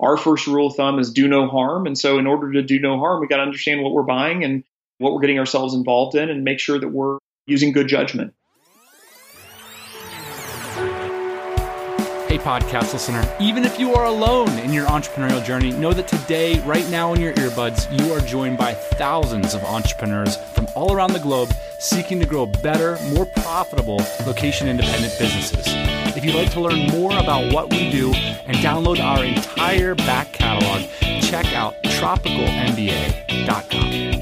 our first rule of thumb is do no harm. And so, in order to do no harm, we got to understand what we're buying and what we're getting ourselves involved in and make sure that we're using good judgment. Hey, podcast listener, even if you are alone in your entrepreneurial journey, know that today, right now in your earbuds, you are joined by thousands of entrepreneurs from all around the globe seeking to grow better, more profitable location independent businesses. If you'd like to learn more about what we do and download our entire back catalog, check out tropicalmba.com.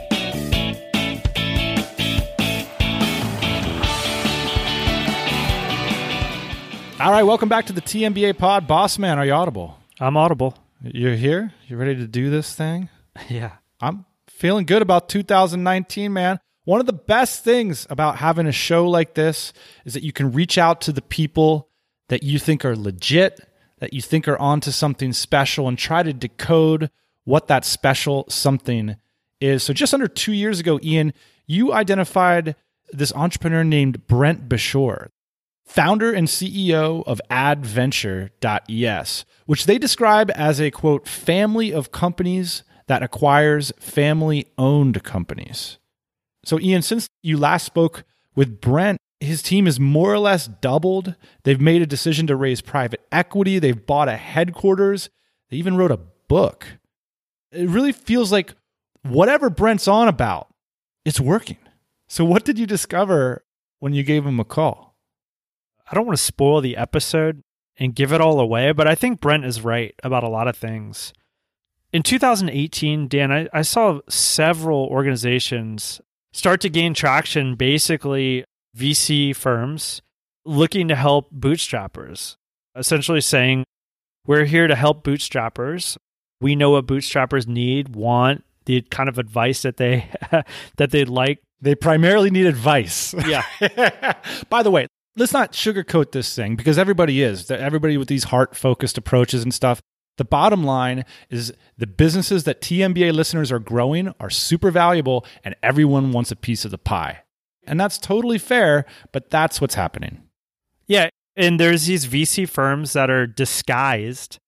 All right, welcome back to the TMBA pod. Boss man, are you audible? I'm audible. You're here? You ready to do this thing? Yeah. I'm feeling good about 2019, man. One of the best things about having a show like this is that you can reach out to the people that you think are legit, that you think are onto something special, and try to decode what that special something is. So, just under two years ago, Ian, you identified this entrepreneur named Brent Beshore founder and CEO of adventur.es, which they describe as a quote, family of companies that acquires family owned companies. So, Ian, since you last spoke with Brent, his team is more or less doubled. They've made a decision to raise private equity, they've bought a headquarters, they even wrote a book. It really feels like whatever Brent's on about, it's working. So, what did you discover when you gave him a call? I don't want to spoil the episode and give it all away, but I think Brent is right about a lot of things. In 2018, Dan, I, I saw several organizations start to gain traction, basically VC firms looking to help bootstrappers, essentially saying, We're here to help bootstrappers. We know what bootstrappers need, want, the kind of advice that they that they'd like. They primarily need advice. Yeah. By the way, let's not sugarcoat this thing because everybody is. Everybody with these heart focused approaches and stuff. The bottom line is the businesses that TMBA listeners are growing are super valuable and everyone wants a piece of the pie. And that's totally fair, but that's what's happening. Yeah. And there's these VC firms that are disguised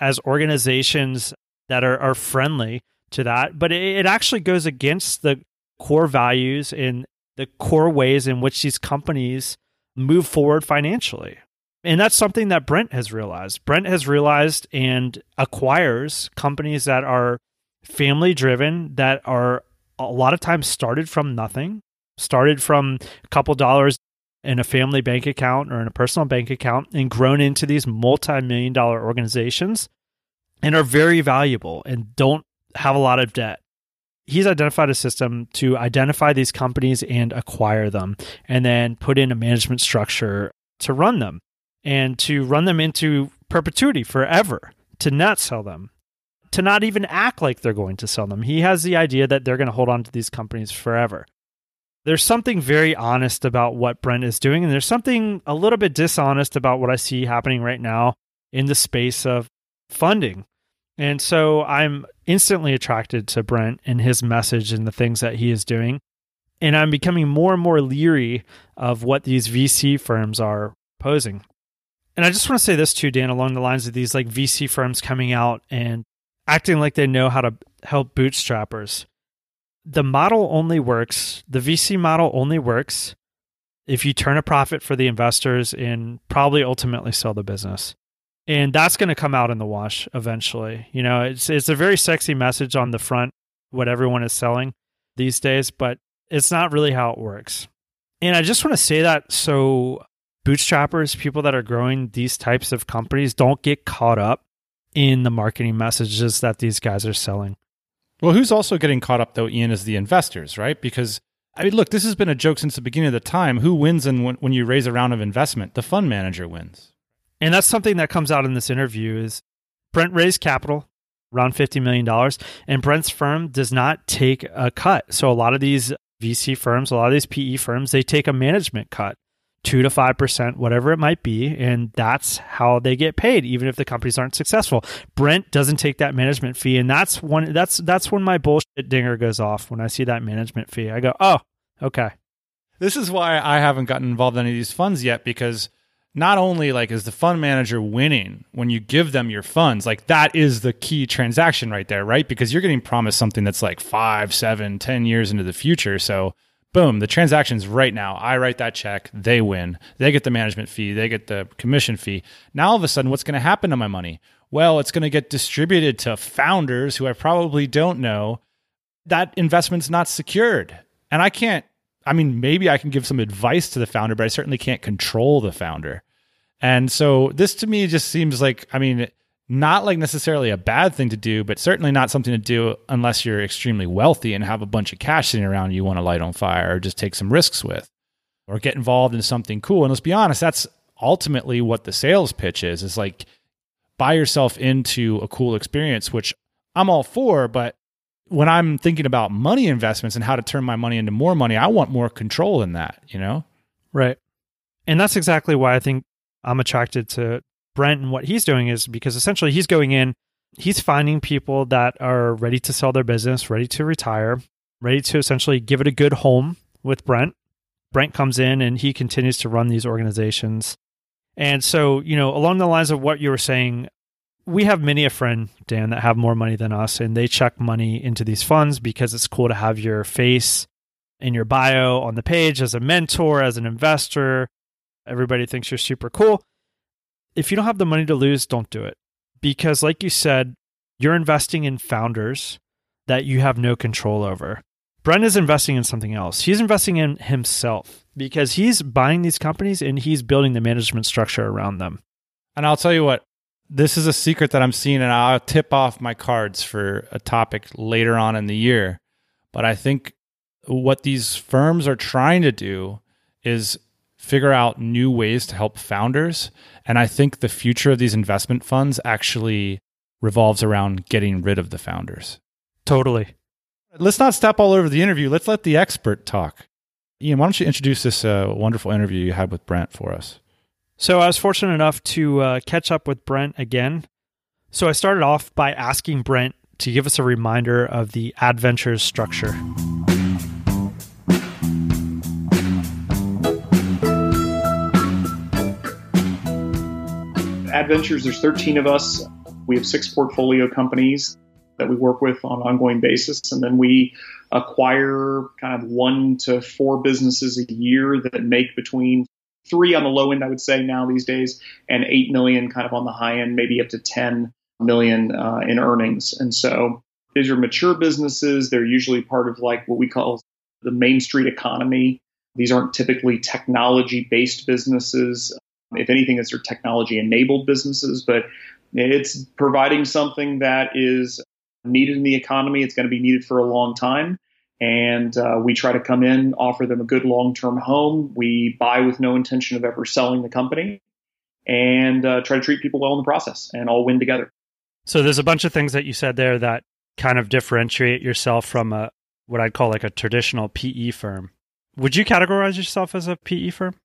as organizations that are, are friendly to that, but it, it actually goes against the core values and the core ways in which these companies move forward financially. And that's something that Brent has realized. Brent has realized and acquires companies that are family driven, that are a lot of times started from nothing, started from a couple dollars in a family bank account or in a personal bank account, and grown into these multi million dollar organizations and are very valuable and don't have a lot of debt. He's identified a system to identify these companies and acquire them and then put in a management structure to run them and to run them into perpetuity forever to not sell them to not even act like they're going to sell them. He has the idea that they're going to hold on to these companies forever there's something very honest about what brent is doing and there's something a little bit dishonest about what i see happening right now in the space of funding and so I'm instantly attracted to Brent and his message and the things that he is doing. And I'm becoming more and more leery of what these VC firms are posing. And I just want to say this too, Dan, along the lines of these like VC firms coming out and acting like they know how to help bootstrappers. The model only works, the VC model only works if you turn a profit for the investors and probably ultimately sell the business and that's going to come out in the wash eventually. You know, it's it's a very sexy message on the front what everyone is selling these days, but it's not really how it works. And I just want to say that so bootstrappers, people that are growing these types of companies don't get caught up in the marketing messages that these guys are selling. Well, who's also getting caught up though, Ian, is the investors, right? Because I mean, look, this has been a joke since the beginning of the time. Who wins and when, when you raise a round of investment? The fund manager wins. And that's something that comes out in this interview is Brent raised capital around $50 million and Brent's firm does not take a cut. So a lot of these VC firms, a lot of these PE firms, they take a management cut. Two to five percent, whatever it might be, and that's how they get paid, even if the companies aren't successful. Brent doesn't take that management fee, and that's one that's that's when my bullshit dinger goes off when I see that management fee. I go, oh, okay. This is why I haven't gotten involved in any of these funds yet because not only like is the fund manager winning when you give them your funds, like that is the key transaction right there, right? Because you're getting promised something that's like five, seven, ten years into the future. So boom, the transaction's right now. I write that check, they win. They get the management fee, they get the commission fee. Now all of a sudden, what's going to happen to my money? Well, it's going to get distributed to founders who I probably don't know. That investment's not secured. And I can't I mean, maybe I can give some advice to the founder, but I certainly can't control the founder. And so this to me just seems like, I mean, not like necessarily a bad thing to do, but certainly not something to do unless you're extremely wealthy and have a bunch of cash sitting around you want to light on fire or just take some risks with or get involved in something cool. And let's be honest, that's ultimately what the sales pitch is, is like buy yourself into a cool experience, which I'm all for, but when I'm thinking about money investments and how to turn my money into more money, I want more control in that, you know? Right. And that's exactly why I think I'm attracted to Brent and what he's doing is because essentially he's going in, he's finding people that are ready to sell their business, ready to retire, ready to essentially give it a good home with Brent. Brent comes in and he continues to run these organizations. And so, you know, along the lines of what you were saying we have many a friend, Dan, that have more money than us, and they check money into these funds because it's cool to have your face in your bio on the page as a mentor, as an investor. Everybody thinks you're super cool. If you don't have the money to lose, don't do it. Because, like you said, you're investing in founders that you have no control over. Brent is investing in something else. He's investing in himself because he's buying these companies and he's building the management structure around them. And I'll tell you what, this is a secret that I'm seeing, and I'll tip off my cards for a topic later on in the year. But I think what these firms are trying to do is figure out new ways to help founders. And I think the future of these investment funds actually revolves around getting rid of the founders. Totally. Let's not step all over the interview. Let's let the expert talk. Ian, why don't you introduce this uh, wonderful interview you had with Brent for us? So I was fortunate enough to uh, catch up with Brent again. So I started off by asking Brent to give us a reminder of the Adventures structure. Adventures, there's 13 of us. We have six portfolio companies that we work with on an ongoing basis. And then we acquire kind of one to four businesses a year that make between three on the low end, I would say now these days, and eight million kind of on the high end, maybe up to 10 million uh, in earnings. And so these are mature businesses. They're usually part of like what we call the Main Street economy. These aren't typically technology based businesses. If anything, it's their technology enabled businesses, but it's providing something that is needed in the economy. It's going to be needed for a long time. And uh, we try to come in, offer them a good long term home. We buy with no intention of ever selling the company and uh, try to treat people well in the process and all win together. So there's a bunch of things that you said there that kind of differentiate yourself from a what I'd call like a traditional PE firm. Would you categorize yourself as a PE firm?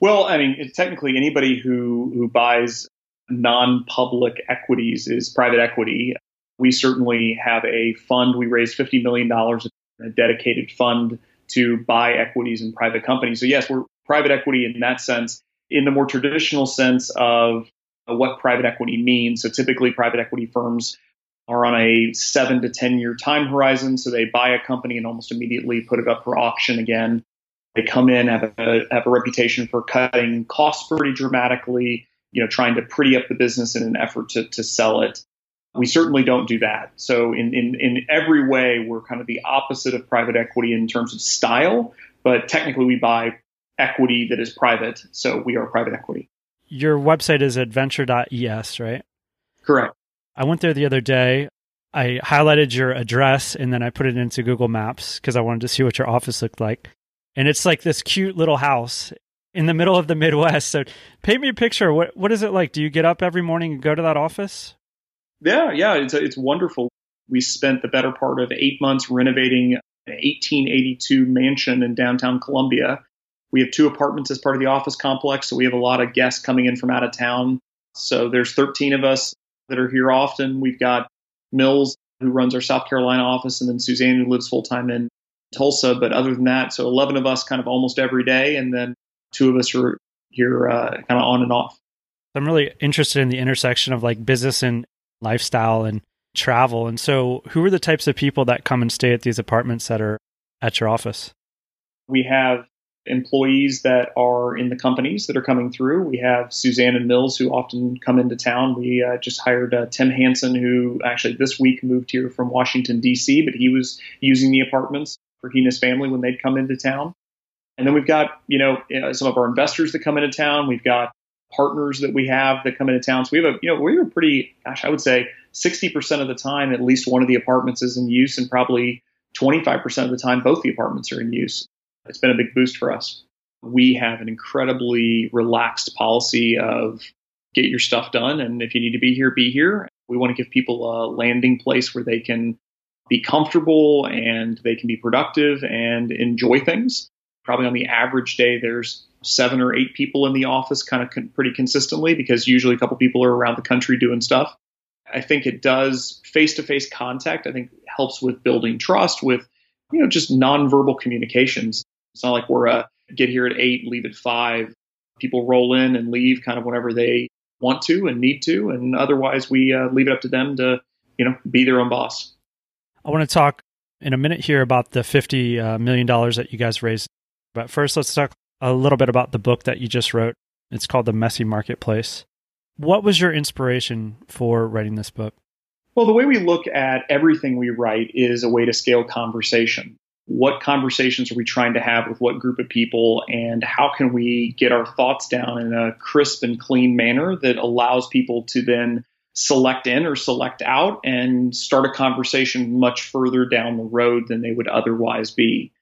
Well, I mean, technically, anybody who who buys non-public equities is private equity. We certainly have a fund. We raised fifty million dollars in a dedicated fund to buy equities in private companies. So yes, we're private equity in that sense. In the more traditional sense of what private equity means, so typically private equity firms are on a seven to 10 year time horizon. So they buy a company and almost immediately put it up for auction again. They come in, have a, have a reputation for cutting costs pretty dramatically, you know, trying to pretty up the business in an effort to, to sell it. We certainly don't do that. So in, in, in every way, we're kind of the opposite of private equity in terms of style, but technically we buy equity that is private. So we are private equity. Your website is adventur.es, right? Correct. I went there the other day. I highlighted your address and then I put it into Google Maps because I wanted to see what your office looked like. And it's like this cute little house in the middle of the Midwest. So paint me a picture. What what is it like? Do you get up every morning and go to that office? Yeah, yeah, it's it's wonderful. We spent the better part of eight months renovating an 1882 mansion in downtown Columbia. We have two apartments as part of the office complex, so we have a lot of guests coming in from out of town. So there's 13 of us that are here often. We've got Mills, who runs our South Carolina office, and then Suzanne, who lives full time in Tulsa. But other than that, so 11 of us kind of almost every day, and then two of us are here, uh, kind of on and off. I'm really interested in the intersection of like business and lifestyle and travel. And so, who are the types of people that come and stay at these apartments that are at your office? We have employees that are in the companies that are coming through. We have Suzanne and Mills who often come into town. We uh, just hired uh, Tim Hanson, who actually this week moved here from Washington, D.C., but he was using the apartments for he and his family when they'd come into town. And then we've got, you know, uh, some of our investors that come into town. We've got partners that we have that come into town. So we have a, you know, we are pretty, gosh, I would say 60% of the time, at least one of the apartments is in use, and probably 25% of the time, both the apartments are in use. It's been a big boost for us. We have an incredibly relaxed policy of get your stuff done. And if you need to be here, be here. We want to give people a landing place where they can be comfortable and they can be productive and enjoy things. Probably on the average day, there's seven or eight people in the office kind of con- pretty consistently because usually a couple people are around the country doing stuff. I think it does face to face contact. I think helps with building trust with, you know, just nonverbal communications. It's not like we're a get here at eight, leave at five. People roll in and leave kind of whenever they want to and need to. And otherwise we uh, leave it up to them to, you know, be their own boss. I want to talk in a minute here about the $50 uh, that you guys raised. But first, let's talk a little bit about the book that you just wrote. It's called The Messy Marketplace. What was your inspiration for writing this book? Well, the way we look at everything we write is a way to scale conversation. What conversations are we trying to have with what group of people, and how can we get our thoughts down in a crisp and clean manner that allows people to then select in or select out and start a conversation much further down the road than they would otherwise be?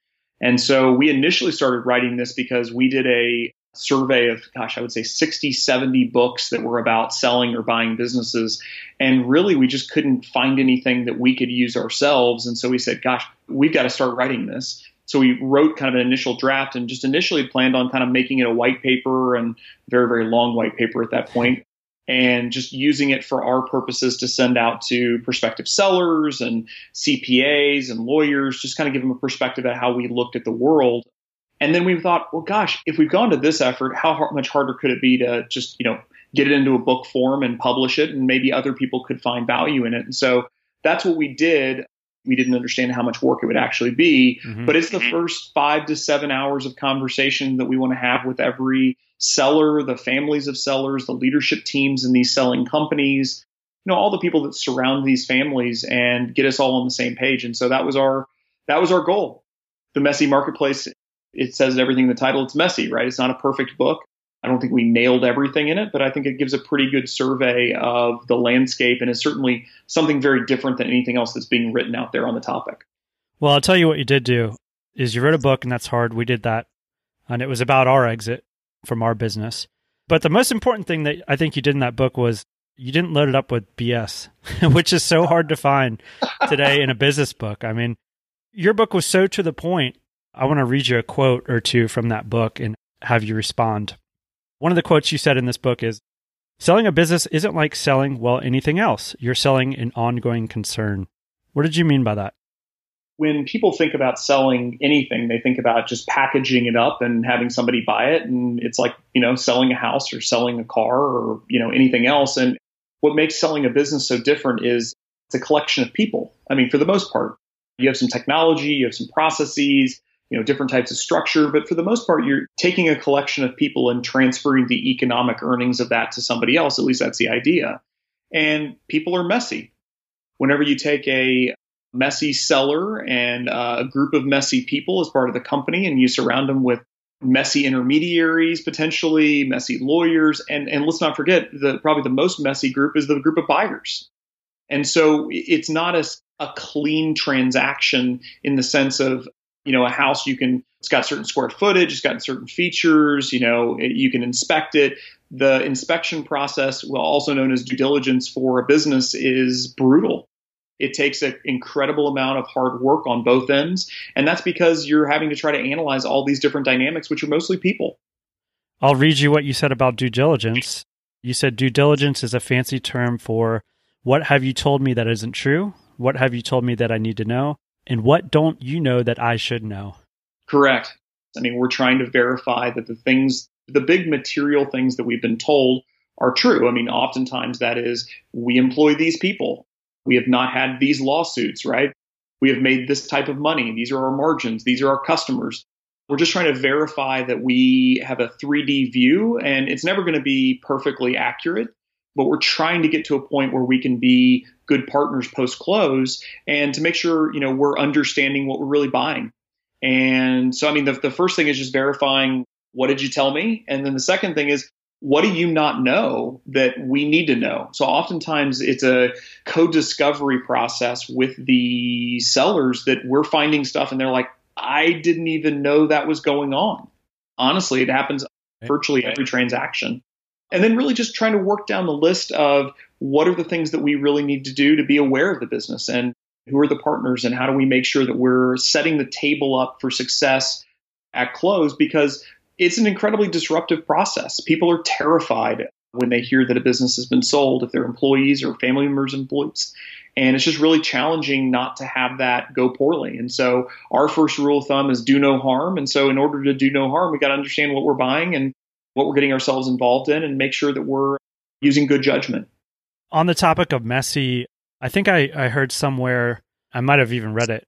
And so we initially started writing this because we did a survey of, gosh, I would say 60, 70 books that were about selling or buying businesses. And really, we just couldn't find anything that we could use ourselves. And so we said, gosh, we've got to start writing this. So we wrote kind of an initial draft and just initially planned on kind of making it a white paper and very, very long white paper at that point and just using it for our purposes to send out to prospective sellers and CPAs and lawyers, just kind of give them a perspective of how we looked at the world. And then we thought, well, gosh, if we've gone to this effort, how much harder could it be to just, you know, get it into a book form and publish it, and maybe other people could find value in it. And so that's what we did. We didn't understand how much work it would actually be, mm-hmm. but it's the first five to seven hours of conversation that we want to have with every seller, the families of sellers, the leadership teams in these selling companies, you know, all the people that surround these families and get us all on the same page. And so that was our that was our goal. The messy marketplace, it says everything in the title, it's messy, right? It's not a perfect book. I don't think we nailed everything in it, but I think it gives a pretty good survey of the landscape and is certainly something very different than anything else that's being written out there on the topic. Well, I'll tell you what you did do is you wrote a book and that's hard. We did that. And it was about our exit from our business. But the most important thing that I think you did in that book was you didn't load it up with BS, which is so hard to find today in a business book. I mean, your book was so to the point. I want to read you a quote or two from that book and have you respond. One of the quotes you said in this book is Selling a business isn't like selling, well, anything else. You're selling an ongoing concern. What did you mean by that? when people think about selling anything, they think about just packaging it up and having somebody buy it. And it's like, you know, selling a house or selling a car or, you know, anything else. And what makes selling a business so different is it's a collection of people. I mean, for the most part, you have some technology, you have some processes, you know, different types of structure. But for the most part, you're taking a collection of people and transferring the economic earnings of that to somebody else. At least that's the idea. And people are messy. Whenever you take a messy seller and uh, a group of messy people as part of the company, and you surround them with messy intermediaries, potentially messy lawyers, and and let's not forget the probably the most messy group is the group of buyers. And so it's not a, a clean transaction in the sense of you know a house you can it's got certain square footage, it's got certain features, you know you can inspect it. The inspection process, well also known as due diligence for a business, is brutal it takes an incredible amount of hard work on both ends. And that's because you're having to try to analyze all these different dynamics, which are mostly people. I'll read you what you said about due diligence. You said due diligence is a fancy term for what have you told me that isn't true? What have you told me that I need to know? And what don't you know that I should know? Correct. I mean, we're trying to verify that the things the big material things that we've been told are true. I mean, oftentimes that is we employ these people. We have not had these lawsuits, right? We have made this type of money. These are our margins. These are our customers. We're just trying to verify that we have a 3D view, and it's never going to be perfectly accurate, but we're trying to get to a point where we can be good partners post close and to make sure, you know, we're understanding what we're really buying. And so, I mean, the, the first thing is just verifying what did you tell me? And then the second thing is, what do you not know that we need to know? So oftentimes it's a co-discovery process with the sellers that we're finding stuff and they're like, I didn't even know that was going on. Honestly, it happens virtually every transaction. And then really just trying to work down the list of what are the things that we really need to do to be aware of the business and who are the partners and how do we make sure that we're setting the table up for success at close because it's an incredibly disruptive process. People are terrified when they hear that a business has been sold, if they're employees or family members, employees. And it's just really challenging not to have that go poorly. And so our first rule of thumb is do no harm. And so in order to do no harm, we got to understand what we're buying and what we're getting ourselves involved in and make sure that we're using good judgment. On the topic of messy, I think I, I heard somewhere, I might have even read it,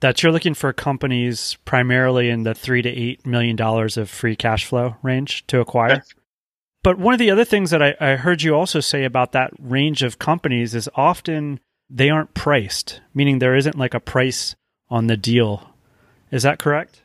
that you're looking for companies primarily in the three to eight million dollars of free cash flow range to acquire. But one of the other things that I, I heard you also say about that range of companies is often they aren't priced, meaning there isn't like a price on the deal. Is that correct?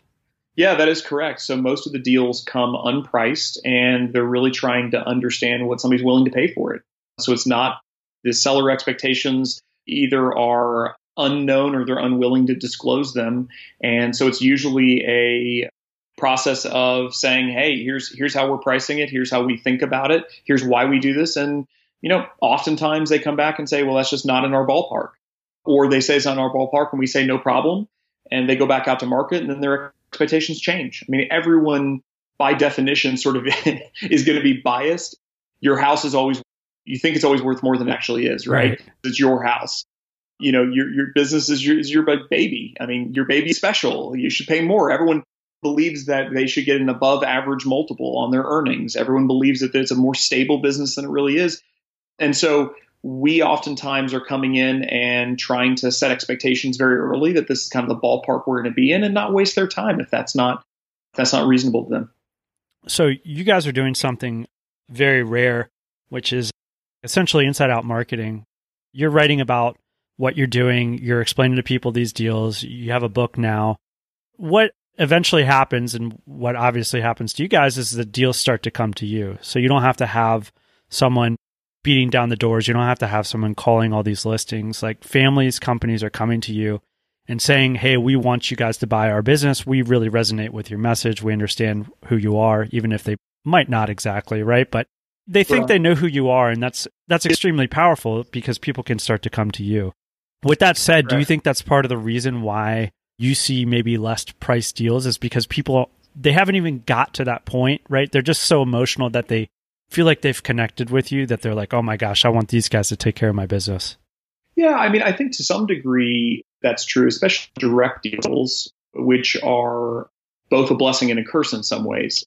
Yeah, that is correct. So most of the deals come unpriced and they're really trying to understand what somebody's willing to pay for it. So it's not the seller expectations either are unknown or they're unwilling to disclose them. And so it's usually a process of saying, "Hey, here's here's how we're pricing it. Here's how we think about it. Here's why we do this." And you know, oftentimes they come back and say, "Well, that's just not in our ballpark," or they say it's not in our ballpark, and we say, "No problem," and they go back out to market, and then their expectations change. I mean, everyone by definition sort of is going to be biased. Your house is always you think it's always worth more than it actually is, right? right? It's your house you know your your business is your is your baby. I mean, your baby's special. You should pay more. Everyone believes that they should get an above average multiple on their earnings. Everyone believes that it's a more stable business than it really is. And so we oftentimes are coming in and trying to set expectations very early that this is kind of the ballpark we're going to be in and not waste their time if that's not if that's not reasonable to them. So you guys are doing something very rare, which is essentially inside out marketing. You're writing about what you're doing. You're explaining to people these deals. You have a book now. What eventually happens, and what obviously happens to you guys, is the deals start to come to you. So you don't have to have someone beating down the doors. You don't have to have someone calling all these listings. Like families, companies are coming to you and saying, Hey, we want you guys to buy our business. We really resonate with your message. We understand who you are, even if they might not exactly, right? But they think right. they know who you are. And that's, that's extremely powerful because people can start to come to you. With that said, do you think that's part of the reason why you see maybe less price deals is because people they haven't even got to that point, right? They're just so emotional that they feel like they've connected with you that they're like, "Oh my gosh, I want these guys to take care of my business." Yeah, I mean, I think to some degree that's true, especially direct deals, which are both a blessing and a curse in some ways.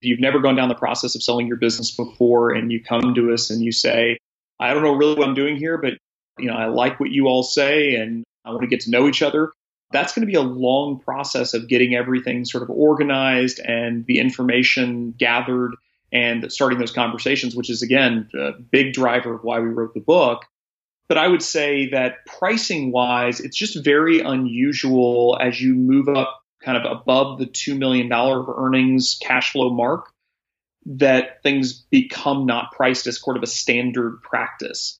If you've never gone down the process of selling your business before and you come to us and you say, I don't know really what I'm doing here, but you know, I like what you all say and I want to get to know each other. That's going to be a long process of getting everything sort of organized and the information gathered and starting those conversations, which is again a big driver of why we wrote the book. But I would say that pricing wise, it's just very unusual as you move up kind of above the $2 million earnings cash flow mark that things become not priced as sort of a standard practice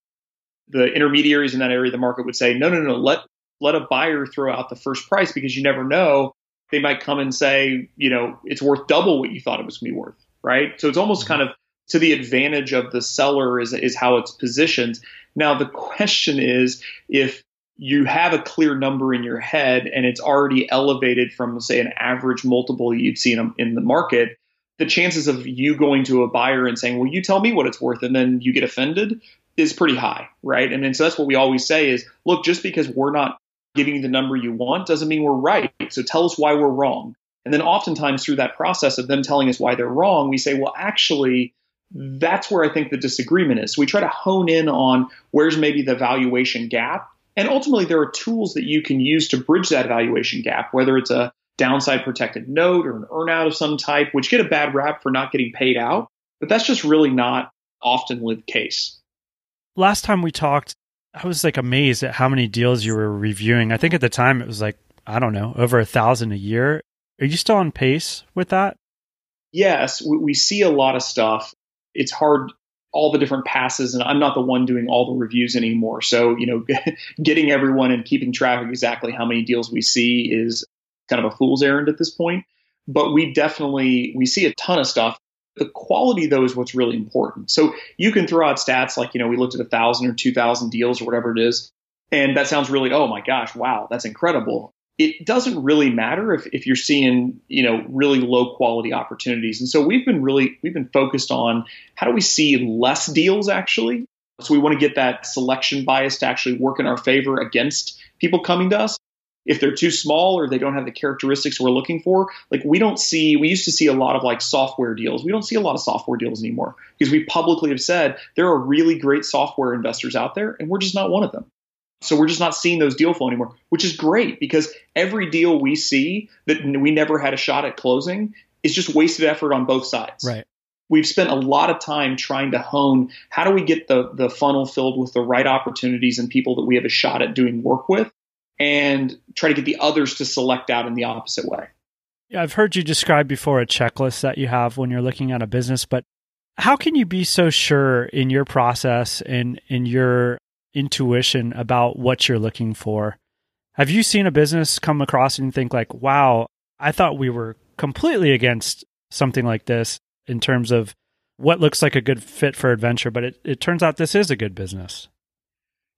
the intermediaries in that area of the market would say, no, no, no, let let a buyer throw out the first price because you never know. They might come and say, you know, it's worth double what you thought it was going to be worth, right? So it's almost mm-hmm. kind of to the advantage of the seller is is how it's positioned. Now the question is if you have a clear number in your head and it's already elevated from say an average multiple you'd see in, in the market, the chances of you going to a buyer and saying, "Well, you tell me what it's worth," and then you get offended is pretty high, right? And, and so that's what we always say is, look, just because we're not giving you the number you want doesn't mean we're right. So tell us why we're wrong. And then oftentimes through that process of them telling us why they're wrong, we say, well, actually, that's where I think the disagreement is. So we try to hone in on where's maybe the valuation gap. And ultimately, there are tools that you can use to bridge that valuation gap, whether it's a downside protected note or an earnout of some type, which get a bad rap for not getting paid out. But that's just really not often the case. Last time we talked, I was like amazed at how many deals you were reviewing. I think at the time it was like, I don't know, over a thousand a year. Are you still on pace with that? Yes, we see a lot of stuff. It's hard all the different passes and I'm not the one doing all the reviews anymore. So, you know, getting everyone and keeping track of exactly how many deals we see is kind of a fool's errand at this point. But we definitely we see a ton of stuff. The quality though is what's really important. So you can throw out stats like, you know, we looked at a thousand or two thousand deals or whatever it is. And that sounds really, oh my gosh, wow, that's incredible it doesn't really matter if, if you're seeing you know really low quality opportunities. And so we've been really we've been focused on how do we see less deals actually? So we want to get that selection bias to actually work in our favor against people coming to us. If they're too small or they don't have the characteristics we're looking for like we don't see we used to see a lot of like software deals. We don't see a lot of software deals anymore because we publicly have said there are really great software investors out there and we're just not one of them so we're just not seeing those deal flow anymore, which is great because every deal we see that we never had a shot at closing is just wasted effort on both sides. Right. We've spent a lot of time trying to hone how do we get the the funnel filled with the right opportunities and people that we have a shot at doing work with and try to get the others to select out in the opposite way. Yeah, I've heard you describe before a checklist that you have when you're looking at a business, but how can you be so sure in your process and in your intuition about what you're looking for. Have you seen a business come across and think like, "Wow, I thought we were completely against something like this in terms of what looks like a good fit for adventure, but it, it turns out this is a good business."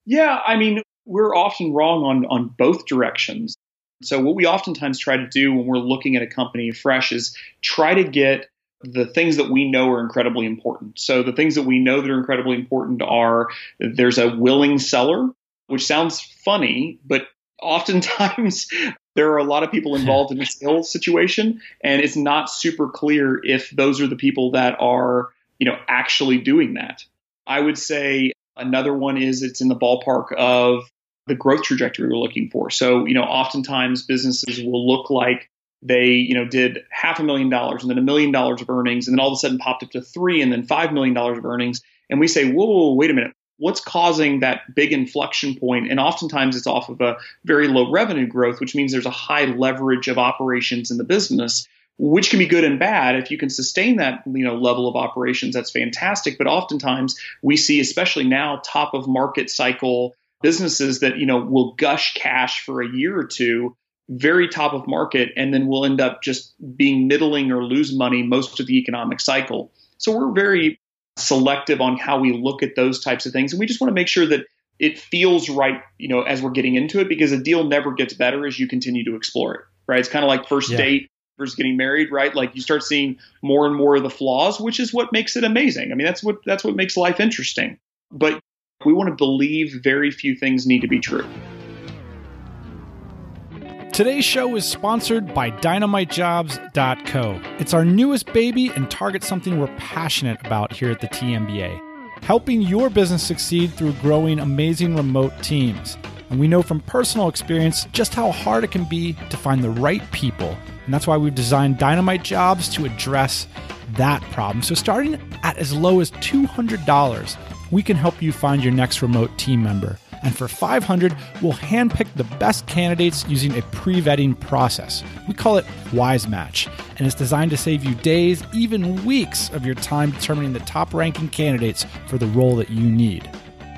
Yeah, I mean, we're often wrong on on both directions. So what we oftentimes try to do when we're looking at a company fresh is try to get the things that we know are incredibly important. So the things that we know that are incredibly important are there's a willing seller, which sounds funny, but oftentimes there are a lot of people involved in a sales situation and it's not super clear if those are the people that are, you know, actually doing that. I would say another one is it's in the ballpark of the growth trajectory we're looking for. So, you know, oftentimes businesses will look like they you know did half a million dollars and then a million dollars of earnings and then all of a sudden popped up to three and then five million dollars of earnings. And we say whoa, whoa, wait a minute. What's causing that big inflection point? And oftentimes it's off of a very low revenue growth which means there's a high leverage of operations in the business which can be good and bad. If you can sustain that you know level of operations that's fantastic. But oftentimes we see especially now top of market cycle businesses that you know will gush cash for a year or two very top of market, and then we'll end up just being middling or lose money most of the economic cycle. So we're very selective on how we look at those types of things, and we just want to make sure that it feels right, you know, as we're getting into it, because a deal never gets better as you continue to explore it. Right? It's kind of like first yeah. date versus getting married, right? Like you start seeing more and more of the flaws, which is what makes it amazing. I mean, that's what that's what makes life interesting. But we want to believe very few things need to be true. Today's show is sponsored by dynamitejobs.co. It's our newest baby and targets something we're passionate about here at the TMBA helping your business succeed through growing amazing remote teams. And we know from personal experience just how hard it can be to find the right people. And that's why we've designed Dynamite Jobs to address that problem. So, starting at as low as $200, we can help you find your next remote team member. And for 500, we'll handpick the best candidates using a pre-vetting process. We call it Wise Match, and it's designed to save you days, even weeks of your time determining the top ranking candidates for the role that you need.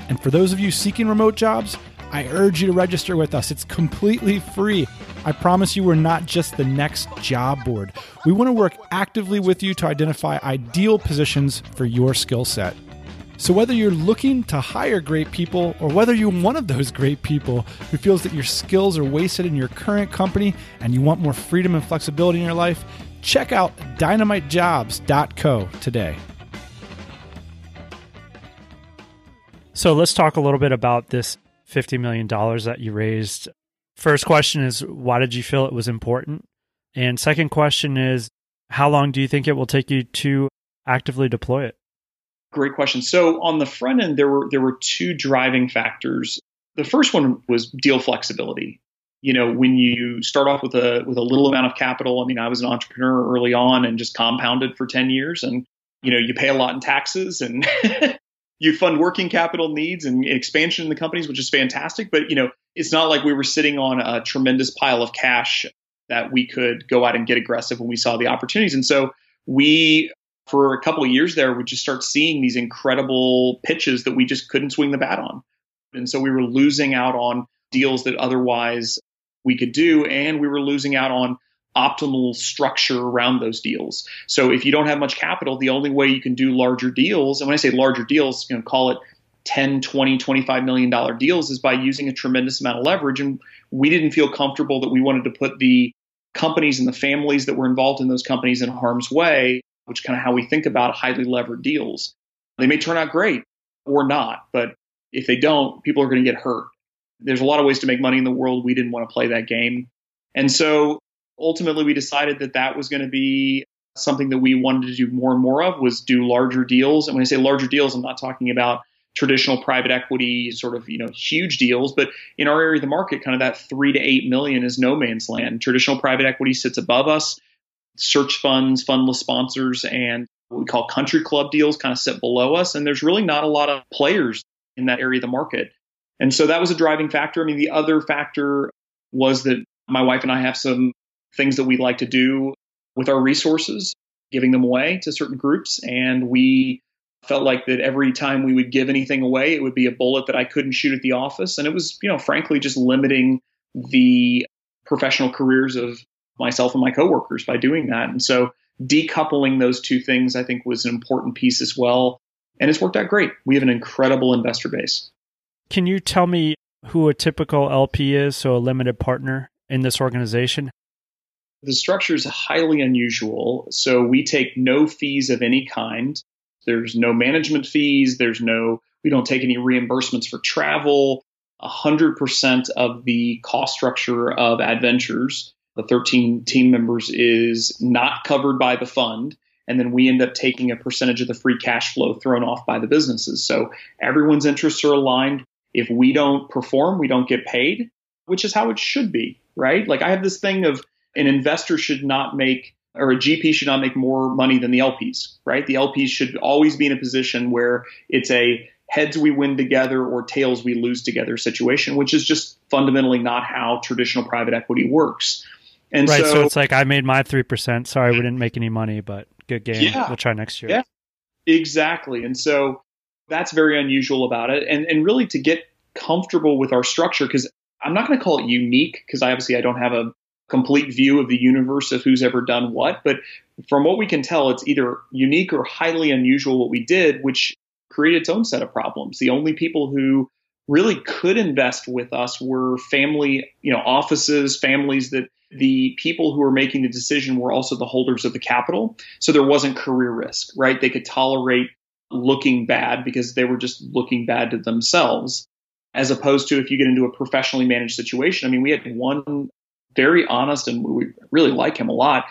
And for those of you seeking remote jobs, I urge you to register with us. It's completely free. I promise you, we're not just the next job board. We want to work actively with you to identify ideal positions for your skill set. So, whether you're looking to hire great people or whether you're one of those great people who feels that your skills are wasted in your current company and you want more freedom and flexibility in your life, check out dynamitejobs.co today. So, let's talk a little bit about this $50 million that you raised. First question is why did you feel it was important? And second question is how long do you think it will take you to actively deploy it? Great question. So on the front end, there were there were two driving factors. The first one was deal flexibility. You know, when you start off with a with a little amount of capital, I mean, I was an entrepreneur early on and just compounded for 10 years and you know, you pay a lot in taxes and you fund working capital needs and expansion in the companies, which is fantastic, but you know, it's not like we were sitting on a tremendous pile of cash that we could go out and get aggressive when we saw the opportunities. And so we for a couple of years there, we just start seeing these incredible pitches that we just couldn't swing the bat on. And so we were losing out on deals that otherwise we could do, and we were losing out on optimal structure around those deals. So if you don't have much capital, the only way you can do larger deals, and when I say larger deals, you know, call it 10, 20, 25 million dollar deals is by using a tremendous amount of leverage. And we didn't feel comfortable that we wanted to put the companies and the families that were involved in those companies in harm's way which kind of how we think about highly levered deals. They may turn out great or not, but if they don't, people are going to get hurt. There's a lot of ways to make money in the world. We didn't want to play that game. And so ultimately we decided that that was going to be something that we wanted to do more and more of was do larger deals. And when I say larger deals, I'm not talking about traditional private equity sort of, you know, huge deals, but in our area of the market, kind of that three to eight million is no man's land. Traditional private equity sits above us search funds, fundless sponsors, and what we call country club deals kind of sit below us. And there's really not a lot of players in that area of the market. And so that was a driving factor. I mean, the other factor was that my wife and I have some things that we like to do with our resources, giving them away to certain groups. And we felt like that every time we would give anything away, it would be a bullet that I couldn't shoot at the office. And it was, you know, frankly, just limiting the professional careers of myself and my coworkers by doing that. And so decoupling those two things, I think, was an important piece as well. And it's worked out great. We have an incredible investor base. Can you tell me who a typical LP is, so a limited partner in this organization? The structure is highly unusual. So we take no fees of any kind. There's no management fees. There's no, we don't take any reimbursements for travel. 100% of the cost structure of Adventures the 13 team members is not covered by the fund. And then we end up taking a percentage of the free cash flow thrown off by the businesses. So everyone's interests are aligned. If we don't perform, we don't get paid, which is how it should be, right? Like I have this thing of an investor should not make or a GP should not make more money than the LPs, right? The LPs should always be in a position where it's a heads we win together or tails we lose together situation, which is just fundamentally not how traditional private equity works. And right, so, so, it's like I made my three percent. Sorry, we didn't make any money, but good game. Yeah, we'll try next year. Yeah, exactly. And so that's very unusual about it. And and really to get comfortable with our structure, because I'm not going to call it unique, because obviously I don't have a complete view of the universe of who's ever done what. But from what we can tell, it's either unique or highly unusual what we did, which created its own set of problems. The only people who really could invest with us were family, you know, offices, families that the people who were making the decision were also the holders of the capital. So there wasn't career risk, right? They could tolerate looking bad because they were just looking bad to themselves. As opposed to if you get into a professionally managed situation. I mean, we had one very honest and we really like him a lot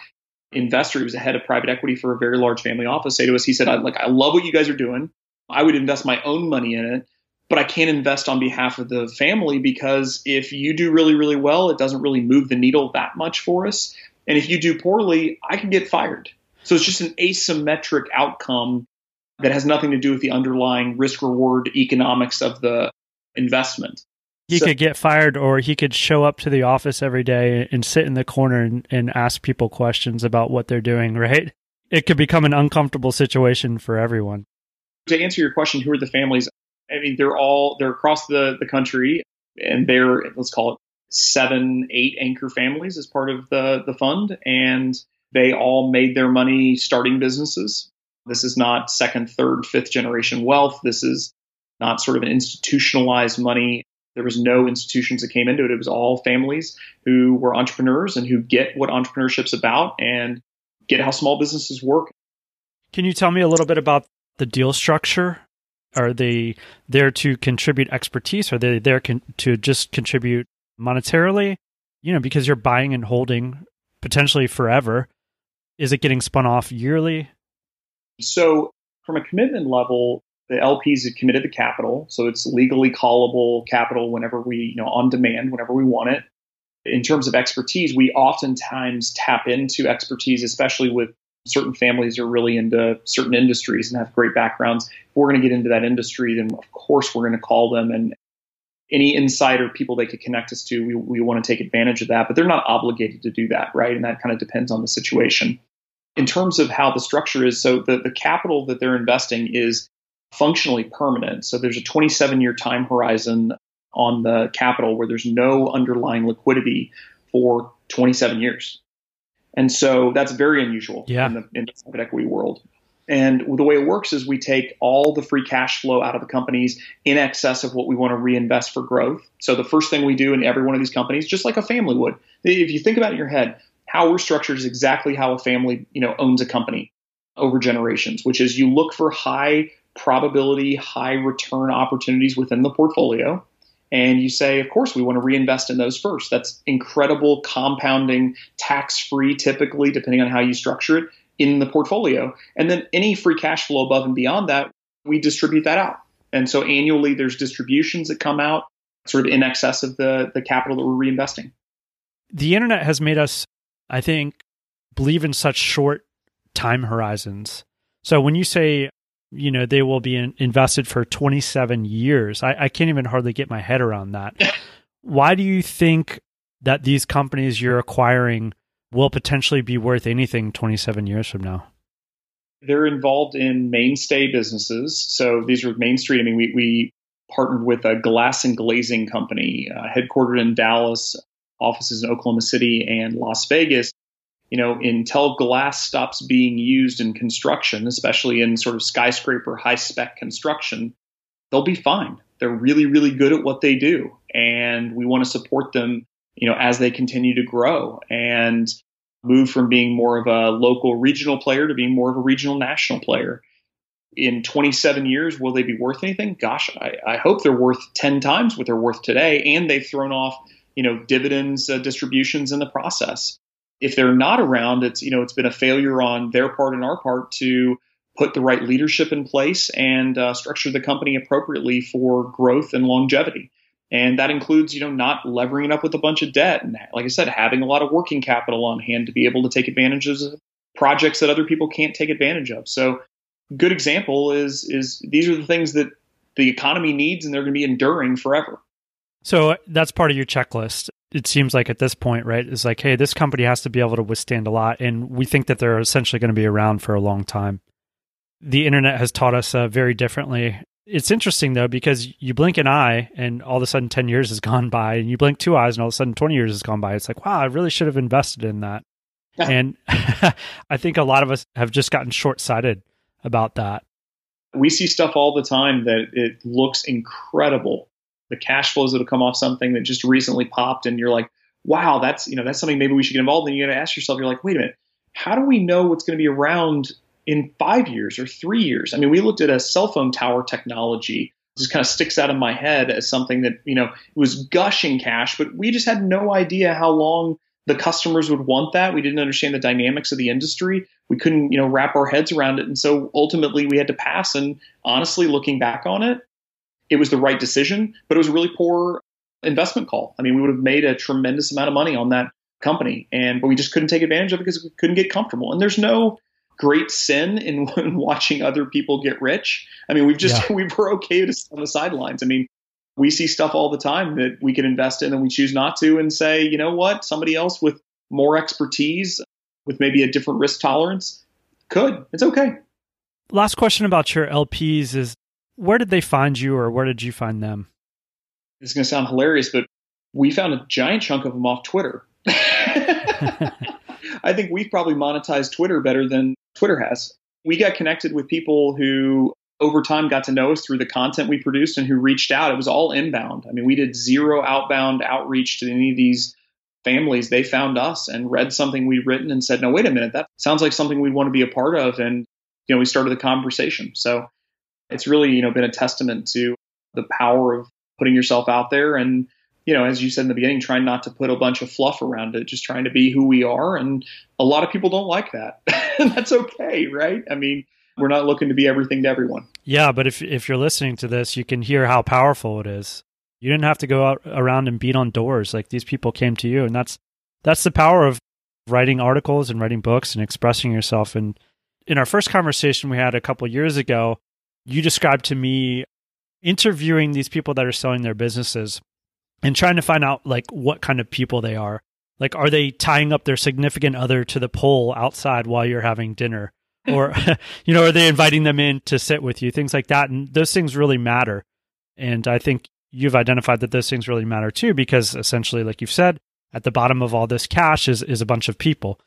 investor who was a head of private equity for a very large family office say to us, he said, I like, I love what you guys are doing. I would invest my own money in it but I can't invest on behalf of the family because if you do really, really well, it doesn't really move the needle that much for us. And if you do poorly, I can get fired. So it's just an asymmetric outcome that has nothing to do with the underlying risk reward economics of the investment. He so, could get fired, or he could show up to the office every day and sit in the corner and, and ask people questions about what they're doing, right? It could become an uncomfortable situation for everyone. To answer your question, who are the families? I mean, they're all they're across the the country, and they're let's call it seven, eight anchor families as part of the the fund, and they all made their money starting businesses. This is not second, third, fifth generation wealth. This is not sort of an institutionalized money. There was no institutions that came into it. It was all families who were entrepreneurs and who get what entrepreneurship's about and get how small businesses work. Can you tell me a little bit about the deal structure are they there to contribute expertise? Are they there con- to just contribute monetarily? You know, because you're buying and holding potentially forever. Is it getting spun off yearly? So, from a commitment level, the LPs have committed the capital, so it's legally callable capital whenever we, you know, on demand, whenever we want it. In terms of expertise, we oftentimes tap into expertise, especially with certain families are really into certain industries and have great backgrounds. If we're going to get into that industry, then of course we're going to call them and any insider people they could connect us to, we, we want to take advantage of that, but they're not obligated to do that, right? And that kind of depends on the situation. In terms of how the structure is, so the, the capital that they're investing is functionally permanent. So there's a 27 year time horizon on the capital where there's no underlying liquidity for 27 years. And so that's very unusual yeah. in, the, in the private equity world. And the way it works is we take all the free cash flow out of the companies in excess of what we want to reinvest for growth. So the first thing we do in every one of these companies, just like a family would, if you think about it in your head, how we're structured is exactly how a family, you know, owns a company over generations, which is you look for high probability, high return opportunities within the portfolio. And you say, of course, we want to reinvest in those first. That's incredible compounding, tax free, typically, depending on how you structure it in the portfolio. And then any free cash flow above and beyond that, we distribute that out. And so annually, there's distributions that come out sort of in excess of the, the capital that we're reinvesting. The internet has made us, I think, believe in such short time horizons. So when you say, you know, they will be in, invested for 27 years, I, I can't even hardly get my head around that. Why do you think that these companies you're acquiring will potentially be worth anything 27 years from now? They're involved in mainstay businesses. So these are Main Street. I mean, we, we partnered with a glass and glazing company uh, headquartered in Dallas, offices in Oklahoma City and Las Vegas. You know, until glass stops being used in construction, especially in sort of skyscraper high spec construction, they'll be fine. They're really, really good at what they do. And we want to support them you know, as they continue to grow and move from being more of a local regional player to being more of a regional national player. In 27 years, will they be worth anything? Gosh, I, I hope they're worth 10 times what they're worth today, and they've thrown off, you know, dividends uh, distributions in the process. If they're not around, it's you know, it's been a failure on their part and our part to put the right leadership in place and uh, structure the company appropriately for growth and longevity. And that includes, you know, not levering it up with a bunch of debt. And like I said, having a lot of working capital on hand to be able to take advantage of projects that other people can't take advantage of. So good example is is these are the things that the economy needs and they're going to be enduring forever. So that's part of your checklist. It seems like at this point, right? It's like, hey, this company has to be able to withstand a lot. And we think that they're essentially going to be around for a long time. The internet has taught us uh, very differently it's interesting though because you blink an eye and all of a sudden 10 years has gone by and you blink two eyes and all of a sudden 20 years has gone by it's like wow i really should have invested in that and i think a lot of us have just gotten short-sighted about that we see stuff all the time that it looks incredible the cash flows that will come off something that just recently popped and you're like wow that's you know that's something maybe we should get involved in you got to ask yourself you're like wait a minute how do we know what's going to be around in five years or three years. I mean, we looked at a cell phone tower technology. Just kind of sticks out of my head as something that, you know, was gushing cash, but we just had no idea how long the customers would want that. We didn't understand the dynamics of the industry. We couldn't, you know, wrap our heads around it. And so ultimately we had to pass. And honestly, looking back on it, it was the right decision, but it was a really poor investment call. I mean, we would have made a tremendous amount of money on that company and but we just couldn't take advantage of it because we couldn't get comfortable. And there's no great sin in, in watching other people get rich. I mean, we've just yeah. we were okay to sit on the sidelines. I mean, we see stuff all the time that we can invest in and we choose not to and say, you know what, somebody else with more expertise, with maybe a different risk tolerance, could. It's okay. Last question about your LPs is where did they find you or where did you find them? It's going to sound hilarious, but we found a giant chunk of them off Twitter. I think we've probably monetized Twitter better than Twitter has. We got connected with people who over time got to know us through the content we produced and who reached out. It was all inbound. I mean, we did zero outbound outreach to any of these families. They found us and read something we'd written and said, no, wait a minute, that sounds like something we'd want to be a part of. And, you know, we started the conversation. So it's really, you know, been a testament to the power of putting yourself out there and you know, as you said in the beginning, trying not to put a bunch of fluff around it, just trying to be who we are. And a lot of people don't like that. And that's okay, right? I mean, we're not looking to be everything to everyone. Yeah, but if if you're listening to this, you can hear how powerful it is. You didn't have to go out around and beat on doors. Like these people came to you, and that's that's the power of writing articles and writing books and expressing yourself. And in our first conversation we had a couple years ago, you described to me interviewing these people that are selling their businesses and trying to find out like what kind of people they are. Like, are they tying up their significant other to the pole outside while you're having dinner? or, you know, are they inviting them in to sit with you? Things like that. And those things really matter. And I think you've identified that those things really matter too, because essentially, like you've said, at the bottom of all this cash is, is a bunch of people.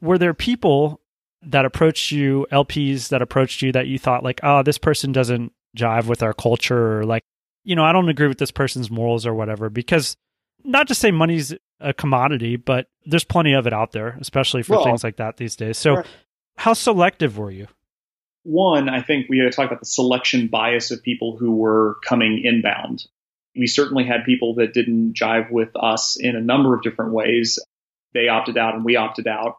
Were there people that approached you, LPs that approached you that you thought like, oh, this person doesn't jive with our culture or like, you know, I don't agree with this person's morals or whatever, because not to say money's a commodity, but there's plenty of it out there, especially for well, things like that these days. So, right. how selective were you? One, I think we talk about the selection bias of people who were coming inbound. We certainly had people that didn't jive with us in a number of different ways. They opted out and we opted out.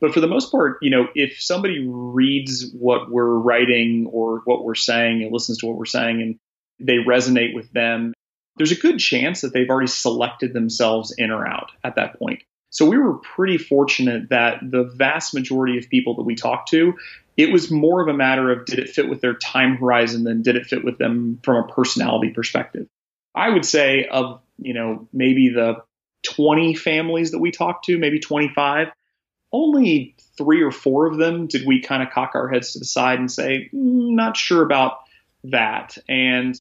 But for the most part, you know, if somebody reads what we're writing or what we're saying and listens to what we're saying and they resonate with them, there's a good chance that they've already selected themselves in or out at that point. So we were pretty fortunate that the vast majority of people that we talked to, it was more of a matter of did it fit with their time horizon than did it fit with them from a personality perspective. I would say of, you know, maybe the 20 families that we talked to, maybe 25, only three or four of them did we kind of cock our heads to the side and say, mm, not sure about that. And,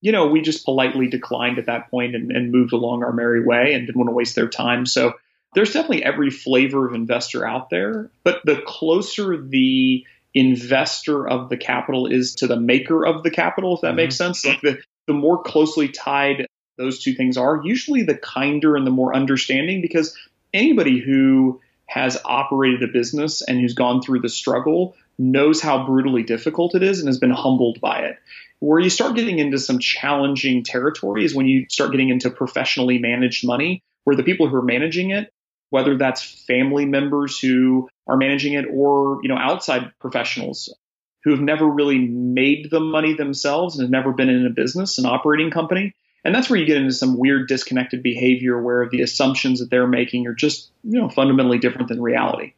you know, we just politely declined at that point and, and moved along our merry way and didn't want to waste their time. So there's definitely every flavor of investor out there, but the closer the investor of the capital is to the maker of the capital, if that mm-hmm. makes sense, like the, the more closely tied those two things are, usually the kinder and the more understanding because anybody who has operated a business and who's gone through the struggle knows how brutally difficult it is and has been humbled by it. Where you start getting into some challenging territory is when you start getting into professionally managed money, where the people who are managing it, whether that's family members who are managing it or you know outside professionals who have never really made the money themselves and have never been in a business, an operating company, and that's where you get into some weird disconnected behavior where the assumptions that they're making are just, you know, fundamentally different than reality.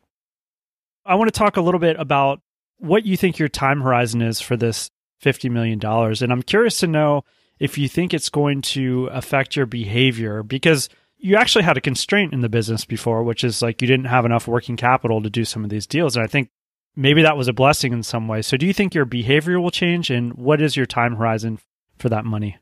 I want to talk a little bit about what you think your time horizon is for this $50 million. And I'm curious to know if you think it's going to affect your behavior because you actually had a constraint in the business before, which is like you didn't have enough working capital to do some of these deals. And I think maybe that was a blessing in some way. So do you think your behavior will change? And what is your time horizon for that money?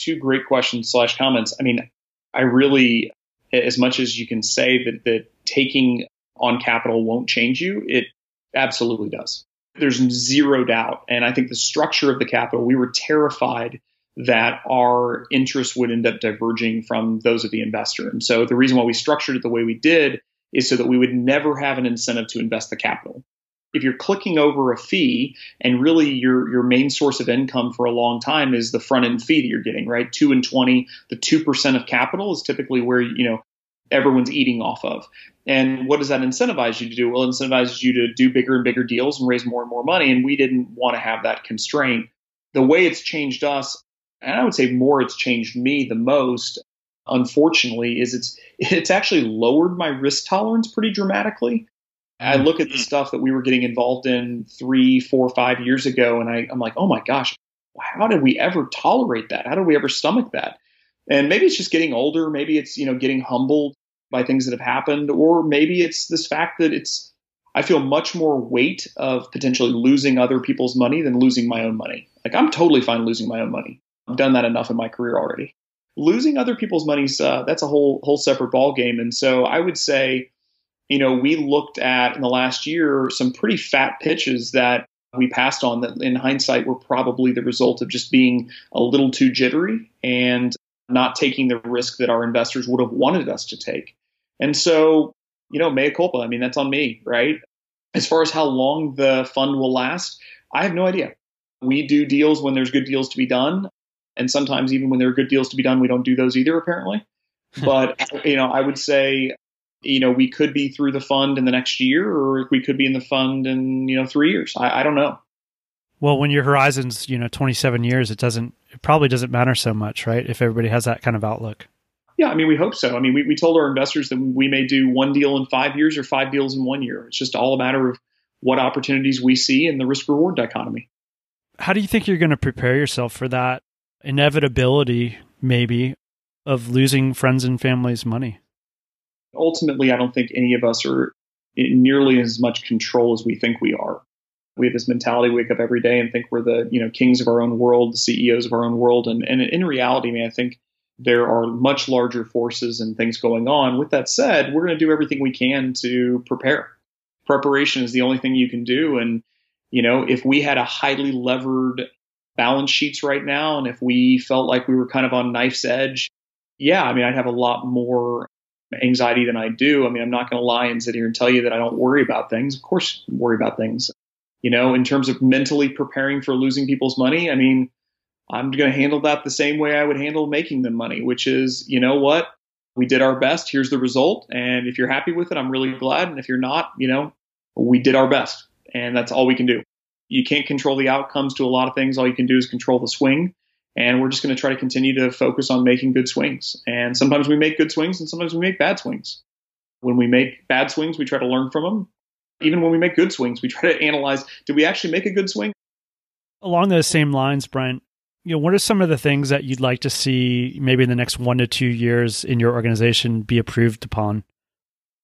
Two great questions slash comments. I mean, I really, as much as you can say that that taking on capital won't change you, it absolutely does. There's zero doubt. And I think the structure of the capital, we were terrified that our interests would end up diverging from those of the investor. And so the reason why we structured it the way we did is so that we would never have an incentive to invest the capital if you're clicking over a fee and really your your main source of income for a long time is the front end fee that you're getting, right? Two and twenty, the two percent of capital is typically where you know everyone's eating off of. And what does that incentivize you to do? Well, it incentivizes you to do bigger and bigger deals and raise more and more money. And we didn't want to have that constraint. The way it's changed us, and I would say more it's changed me the most, unfortunately, is it's it's actually lowered my risk tolerance pretty dramatically. I look at the stuff that we were getting involved in three, four, five years ago, and I, I'm like, oh my gosh, how did we ever tolerate that? How did we ever stomach that? And maybe it's just getting older. Maybe it's you know getting humbled by things that have happened, or maybe it's this fact that it's I feel much more weight of potentially losing other people's money than losing my own money. Like I'm totally fine losing my own money. I've done that enough in my career already. Losing other people's money, uh, that's a whole whole separate ball game. And so I would say you know, we looked at in the last year some pretty fat pitches that we passed on that in hindsight were probably the result of just being a little too jittery and not taking the risk that our investors would have wanted us to take. And so, you know, mea culpa. I mean, that's on me, right? As far as how long the fund will last, I have no idea. We do deals when there's good deals to be done. And sometimes, even when there are good deals to be done, we don't do those either, apparently. but, you know, I would say, you know, we could be through the fund in the next year or we could be in the fund in, you know, three years. I, I don't know. Well, when your horizon's, you know, 27 years, it doesn't, it probably doesn't matter so much, right? If everybody has that kind of outlook. Yeah, I mean, we hope so. I mean, we, we told our investors that we may do one deal in five years or five deals in one year. It's just all a matter of what opportunities we see in the risk reward dichotomy. How do you think you're going to prepare yourself for that inevitability, maybe, of losing friends and family's money? Ultimately, I don't think any of us are in nearly as much control as we think we are. We have this mentality, wake up every day and think we're the you know kings of our own world, the CEOs of our own world, and and in reality, I mean, I think there are much larger forces and things going on. With that said, we're going to do everything we can to prepare. Preparation is the only thing you can do, and you know, if we had a highly levered balance sheets right now, and if we felt like we were kind of on knife's edge, yeah, I mean, I'd have a lot more anxiety than I do. I mean, I'm not going to lie and sit here and tell you that I don't worry about things. Of course, I worry about things. You know, in terms of mentally preparing for losing people's money, I mean, I'm going to handle that the same way I would handle making them money, which is, you know what? We did our best. Here's the result. And if you're happy with it, I'm really glad. And if you're not, you know, we did our best. And that's all we can do. You can't control the outcomes to a lot of things. All you can do is control the swing. And we're just going to try to continue to focus on making good swings. And sometimes we make good swings and sometimes we make bad swings. When we make bad swings, we try to learn from them. Even when we make good swings, we try to analyze did we actually make a good swing? Along those same lines, Brian, you know, what are some of the things that you'd like to see maybe in the next one to two years in your organization be approved upon?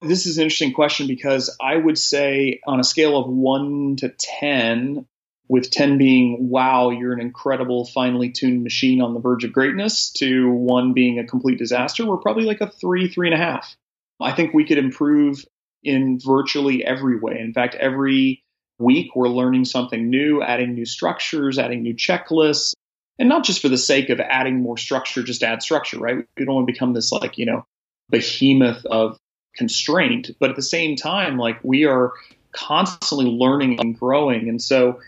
This is an interesting question because I would say on a scale of one to 10, with 10 being, wow, you're an incredible, finely tuned machine on the verge of greatness, to one being a complete disaster, we're probably like a three, three and a half. I think we could improve in virtually every way. In fact, every week we're learning something new, adding new structures, adding new checklists, and not just for the sake of adding more structure, just add structure, right? We don't want to become this like, you know, behemoth of constraint, but at the same time, like we are constantly learning and growing. And so,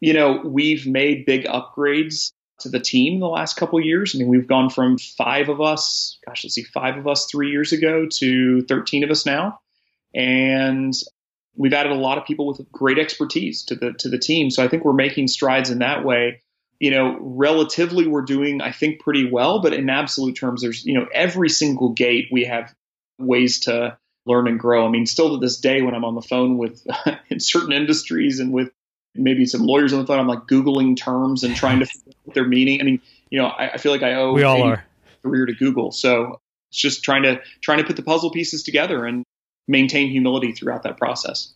you know, we've made big upgrades to the team the last couple years. I mean, we've gone from five of us, gosh, let's see, five of us three years ago to 13 of us now. And we've added a lot of people with great expertise to the to the team. So I think we're making strides in that way. You know, relatively we're doing, I think, pretty well, but in absolute terms, there's, you know, every single gate we have ways to learn and grow. I mean, still to this day, when I'm on the phone with in certain industries and with maybe some lawyers on the phone, I'm like Googling terms and trying to figure out what they're meaning. I mean, you know, I, I feel like I owe we all are career to Google. So it's just trying to trying to put the puzzle pieces together and maintain humility throughout that process.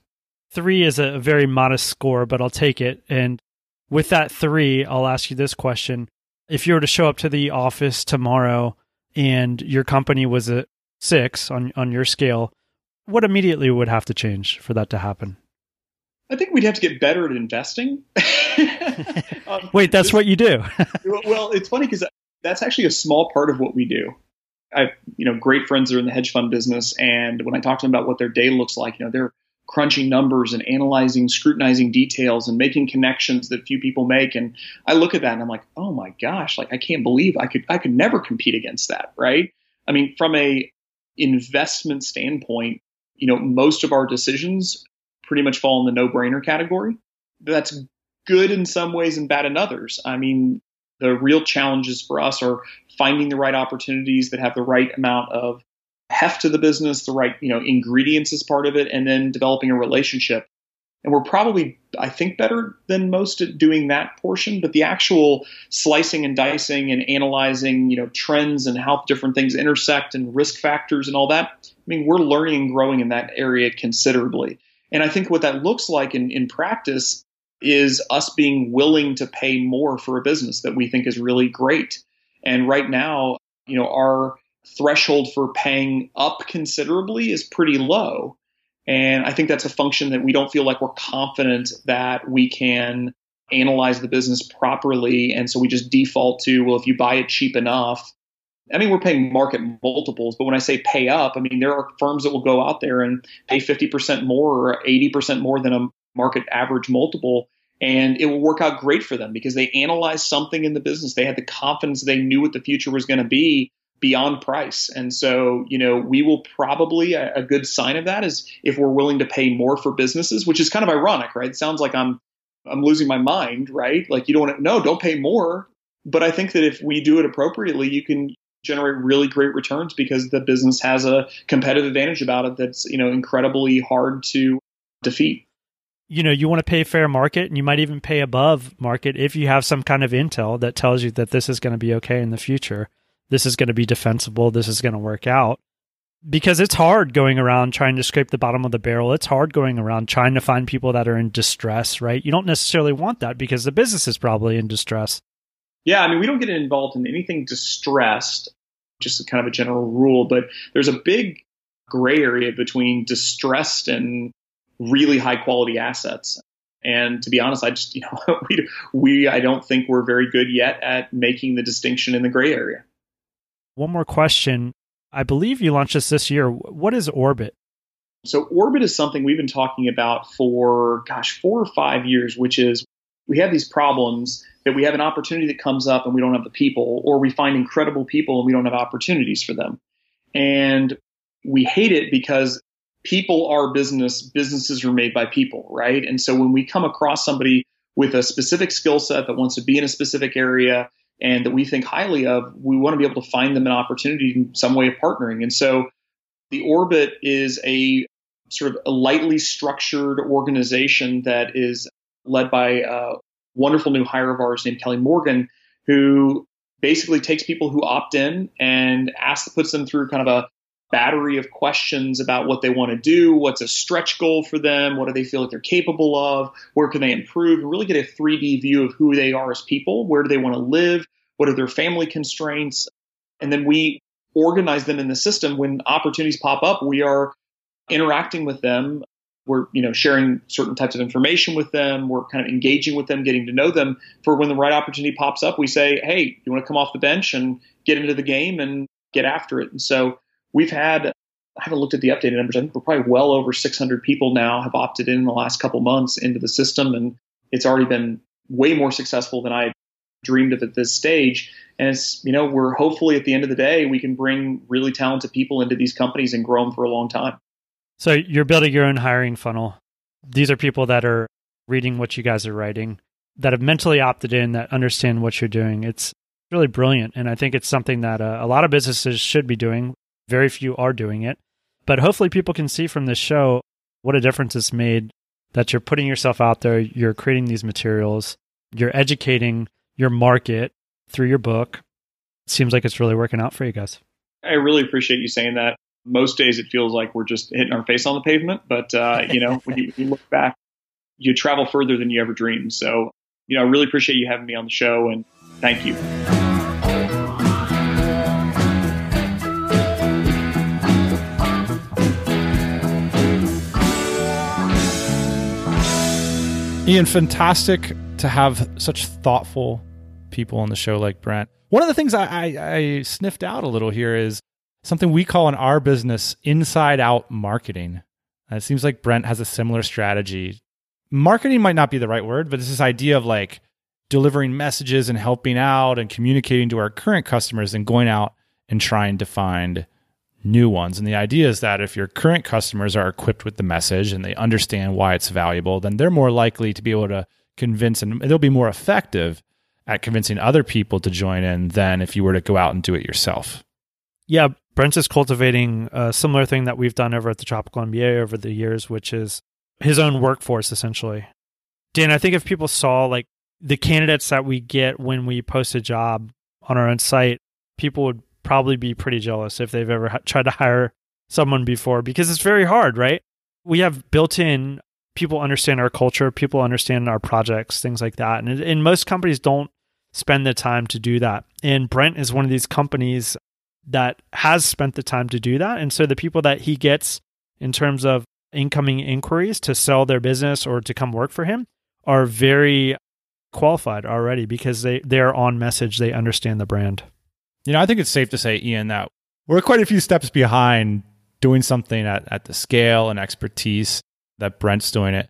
Three is a very modest score, but I'll take it. And with that three, I'll ask you this question. If you were to show up to the office tomorrow and your company was a six on, on your scale, what immediately would have to change for that to happen? I think we'd have to get better at investing. um, Wait, that's this, what you do? well, it's funny because that's actually a small part of what we do. I have, you know, great friends that are in the hedge fund business, and when I talk to them about what their day looks like, you know, they're crunching numbers and analyzing, scrutinizing details and making connections that few people make. And I look at that and I'm like, oh my gosh, like I can't believe I could I could never compete against that, right? I mean, from a investment standpoint, you know, most of our decisions pretty much fall in the no-brainer category. That's good in some ways and bad in others. I mean, the real challenges for us are finding the right opportunities that have the right amount of heft to the business, the right, you know, ingredients as part of it, and then developing a relationship. And we're probably, I think, better than most at doing that portion. But the actual slicing and dicing and analyzing, you know, trends and how different things intersect and risk factors and all that, I mean, we're learning and growing in that area considerably. And I think what that looks like in, in practice is us being willing to pay more for a business that we think is really great. And right now, you know, our threshold for paying up considerably is pretty low. And I think that's a function that we don't feel like we're confident that we can analyze the business properly. And so we just default to, well, if you buy it cheap enough, I mean, we're paying market multiples, but when I say pay up, I mean, there are firms that will go out there and pay 50% more or 80% more than a market average multiple and it will work out great for them because they analyzed something in the business. They had the confidence they knew what the future was going to be beyond price. And so, you know, we will probably a, a, good sign of that is if we're willing to pay more for businesses, which is kind of ironic, right? It sounds like I'm I'm losing my mind, right? Like you don't want to no, don't pay more. But I think that if we do it appropriately, you can generate really great returns because the business has a competitive advantage about it that's, you know, incredibly hard to defeat. You know you want to pay fair market and you might even pay above market if you have some kind of intel that tells you that this is going to be okay in the future. This is going to be defensible. This is going to work out. Because it's hard going around trying to scrape the bottom of the barrel. It's hard going around trying to find people that are in distress right? You don't necessarily want that because the business is probably in distress yeah i mean we don't get involved in anything distressed just kind of a general rule but there's a big gray area between distressed and really high quality assets. And to be honest, I just, you know, we, we, I don't think we're very good yet at making the distinction in the gray area. One more question. I believe you launched this this year. What is Orbit? So, Orbit is something we've been talking about for, gosh, four or five years, which is we have these problems that we have an opportunity that comes up and we don't have the people, or we find incredible people and we don't have opportunities for them. And we hate it because people are business, businesses are made by people, right? And so when we come across somebody with a specific skill set that wants to be in a specific area and that we think highly of, we want to be able to find them an opportunity in some way of partnering. And so the Orbit is a sort of a lightly structured organization that is led by a wonderful new hire of ours named Kelly Morgan, who basically takes people who opt in and asks, puts them through kind of a battery of questions about what they want to do, what's a stretch goal for them, what do they feel like they're capable of, where can they improve, and really get a 3D view of who they are as people, where do they want to live, what are their family constraints, and then we organize them in the system. When opportunities pop up we are interacting with them we're you know sharing certain types of information with them we're kind of engaging with them getting to know them for when the right opportunity pops up we say hey you want to come off the bench and get into the game and get after it and so we've had I haven't looked at the updated numbers. I think we're probably well over 600 people now have opted in, in the last couple months into the system, and it's already been way more successful than I dreamed of at this stage. And it's you know we're hopefully at the end of the day we can bring really talented people into these companies and grow them for a long time. So you're building your own hiring funnel. These are people that are reading what you guys are writing, that have mentally opted in, that understand what you're doing. It's really brilliant, and I think it's something that uh, a lot of businesses should be doing very few are doing it. But hopefully, people can see from this show what a difference it's made that you're putting yourself out there, you're creating these materials, you're educating your market through your book. It seems like it's really working out for you guys. I really appreciate you saying that. Most days it feels like we're just hitting our face on the pavement, but uh, you know, when you, you look back, you travel further than you ever dreamed. So, you know, I really appreciate you having me on the show, and thank you. Ian, fantastic to have such thoughtful people on the show like Brent. One of the things I, I, I sniffed out a little here is something we call in our business inside out marketing. And it seems like Brent has a similar strategy. Marketing might not be the right word, but it's this idea of like delivering messages and helping out and communicating to our current customers and going out and trying to find new ones. And the idea is that if your current customers are equipped with the message and they understand why it's valuable, then they're more likely to be able to convince and they'll be more effective at convincing other people to join in than if you were to go out and do it yourself. Yeah, Brent is cultivating a similar thing that we've done over at the Tropical MBA over the years, which is his own workforce essentially. Dan, I think if people saw like the candidates that we get when we post a job on our own site, people would probably be pretty jealous if they've ever tried to hire someone before because it's very hard, right? We have built in people understand our culture, people understand our projects, things like that. And, and most companies don't spend the time to do that. And Brent is one of these companies that has spent the time to do that. And so the people that he gets in terms of incoming inquiries to sell their business or to come work for him are very qualified already because they, they're on message. They understand the brand. You know, I think it's safe to say, Ian, that we're quite a few steps behind doing something at, at the scale and expertise that Brent's doing it.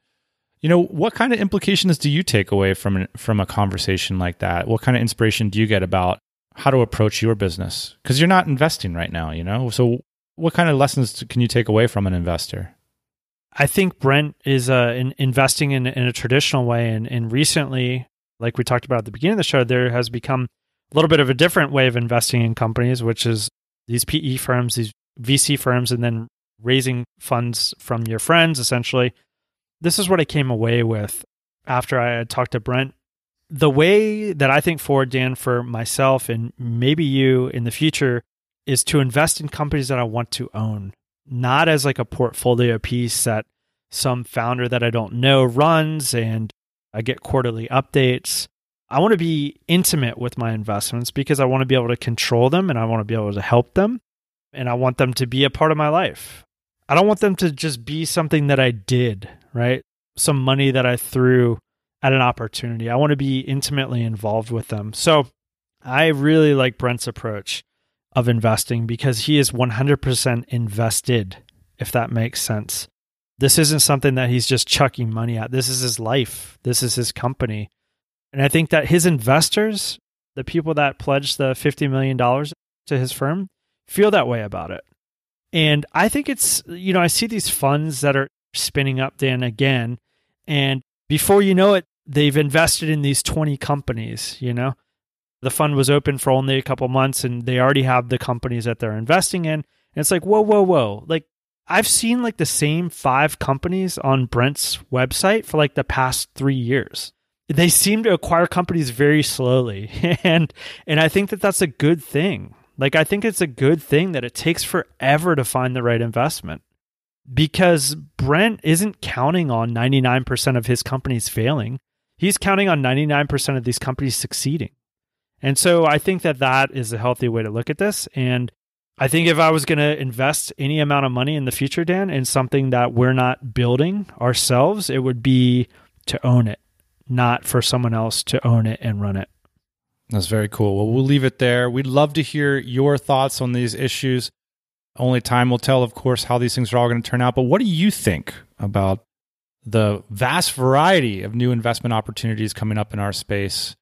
You know, what kind of implications do you take away from from a conversation like that? What kind of inspiration do you get about how to approach your business? Because you're not investing right now, you know. So, what kind of lessons can you take away from an investor? I think Brent is uh, in investing in, in a traditional way, and, and recently, like we talked about at the beginning of the show, there has become a little bit of a different way of investing in companies, which is these PE firms, these VC firms, and then raising funds from your friends, essentially this is what I came away with after I had talked to Brent. The way that I think forward, Dan, for myself and maybe you in the future is to invest in companies that I want to own, not as like a portfolio piece that some founder that I don't know runs and I get quarterly updates. I want to be intimate with my investments because I want to be able to control them and I want to be able to help them and I want them to be a part of my life. I don't want them to just be something that I did right? Some money that I threw at an opportunity. I want to be intimately involved with them. So I really like Brent's approach of investing because he is 100% invested, if that makes sense. This isn't something that he's just chucking money at. This is his life, this is his company. And I think that his investors, the people that pledged the $50 million to his firm, feel that way about it. And I think it's, you know, I see these funds that are spinning up then again. And before you know it, they've invested in these 20 companies, you know. The fund was open for only a couple months and they already have the companies that they're investing in. And it's like, whoa, whoa, whoa. Like I've seen like the same five companies on Brent's website for like the past three years. They seem to acquire companies very slowly. and and I think that that's a good thing. Like I think it's a good thing that it takes forever to find the right investment because Brent isn't counting on 99% of his companies failing. He's counting on 99% of these companies succeeding. And so I think that that is a healthy way to look at this. And I think if I was going to invest any amount of money in the future, Dan, in something that we're not building ourselves, it would be to own it, not for someone else to own it and run it. That's very cool. Well, we'll leave it there. We'd love to hear your thoughts on these issues. Only time will tell, of course, how these things are all going to turn out. But what do you think about the vast variety of new investment opportunities coming up in our space?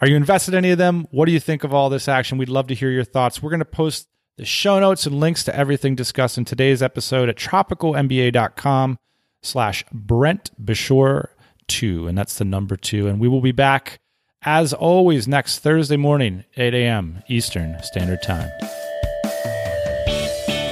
Are you invested in any of them? What do you think of all this action? We'd love to hear your thoughts. We're going to post the show notes and links to everything discussed in today's episode at tropicalmba.com slash Brent Beshore 2. And that's the number two. And we will be back, as always, next Thursday morning, 8 a.m. Eastern Standard Time.